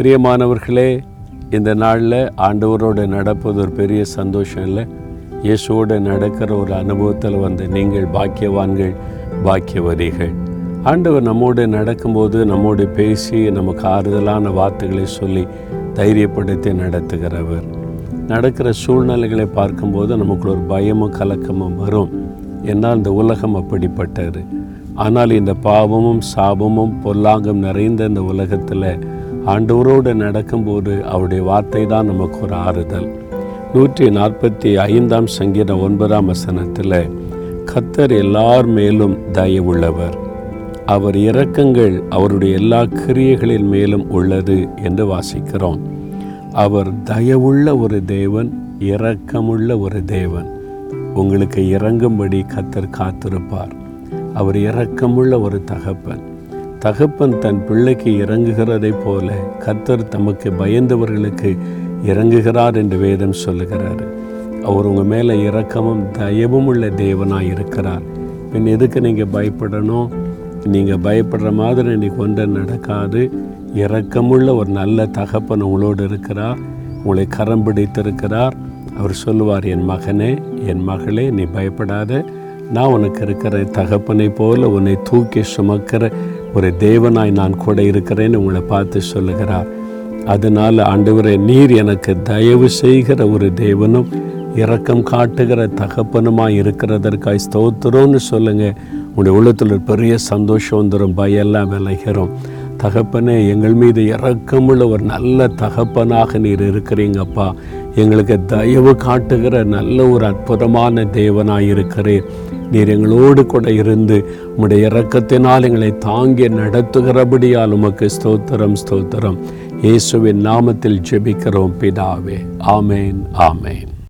பிரியமானவர்களே இந்த நாளில் ஆண்டவரோடு நடப்பது ஒரு பெரிய சந்தோஷம் இல்லை. இயேசுவோடு நடக்கிற ஒரு அனுபவத்தில் வந்து நீங்கள் பாக்கியவான்கள் பாக்கியவதிகள். ஆண்டவர் நம்மோடு நடக்கும்போது நம்மோடு பேசி நமக்கு ஆறுதலான வார்த்தைகளை சொல்லி தைரியப்படுத்தி நடத்துகிறவர். நடக்கிற சூழ்நிலைகளை பார்க்கும்போது நமக்குள்ள ஒரு பயமும் கலக்கமும் வரும். ஏன்னால் இந்த உலகம் அப்படிப்பட்டது. ஆனால் இந்த பாவமும் சாபமும் பொல்லாங்கம் நிறைந்த இந்த உலகத்தில் ஆண்டவரோடு நடக்கும்போது அவருடைய வார்த்தை தான் நமக்கு ஒரு ஆறுதல். நூற்றி நாற்பத்தி ஐந்தாம் சங்கீதம் ஒன்பதாம் வசனத்தில் கத்தர் எல்லார் மேலும் தயவுள்ளவர் அவர் இரக்கங்கள் அவருடைய எல்லா கிரியைகளின் மேலும் உள்ளது என்று வாசிக்கிறோம். அவர் தயவுள்ள ஒரு தேவன் இரக்கமுள்ள ஒரு தேவன். உங்களுக்கு இறங்கும்படி கத்தர் காத்திருப்பார். அவர் இரக்கமுள்ள ஒரு தகப்பன். தகப்பன் தன் பிள்ளைக்கு இறங்குகிறதைப் போல கத்தர் தமக்கு பயந்தவர்களுக்கு இறங்குகிறார் என்று வேதம் சொல்லுகிறார். அவர் உங்கள் மேலே இரக்கமும் தயவும் உள்ள தேவனாக இருக்கிறார். பின் எதுக்கு நீங்கள் பயப்படணும்? நீங்கள் பயப்படுற மாதிரி இன்னைக்கு ஒன்றை நடக்காது. இரக்கமுள்ள ஒரு நல்ல தகப்பன் உங்களோடு இருக்கிறார். உங்களை கரம் பிடித்திருக்கிறார். அவர் சொல்லுவார் என் மகனே என் மகளே நீ பயப்படாத. நான் உனக்கு இருக்கிற தகப்பனை போல உன்னை தூக்கி சுமக்கிற ஒரு தேவனாய் நான் கூட இருக்கிறேன்னு உங்களை பார்த்து சொல்லுகிறார். அதனால் ஆண்டவரே நீர் எனக்கு தயவு செய்கிற ஒரு தேவனும் இரக்கம் காட்டுகிற தகப்பனுமாக இருக்கிறதற்காய் ஸ்தோத்திரம்னு சொல்லுங்கள் உங்களுடைய உள்ளத்தில் ஒரு பெரிய சந்தோஷம் வந்துடும் பயெல்லாம் விளைகிறோம் தகப்பனே எங்கள் மீது இறக்கமுள்ள ஒரு நல்ல தகப்பனாக நீர் இருக்கிறீங்கப்பா. எங்களுக்கு தயவு காட்டுகிற நல்ல ஒரு அற்புதமான தேவனாக இருக்கிறேன் நீர் எங்களோடு கூட இருந்து உம்முடைய இரக்கத்தினால் எங்களை தாங்கி நடத்துகிறபடியால் உமக்கு ஸ்தோத்திரம் ஸ்தோத்திரம். இயேசுவின் நாமத்தில் ஜெபிக்கிறோம் பிதாவே. ஆமேன் ஆமேன்.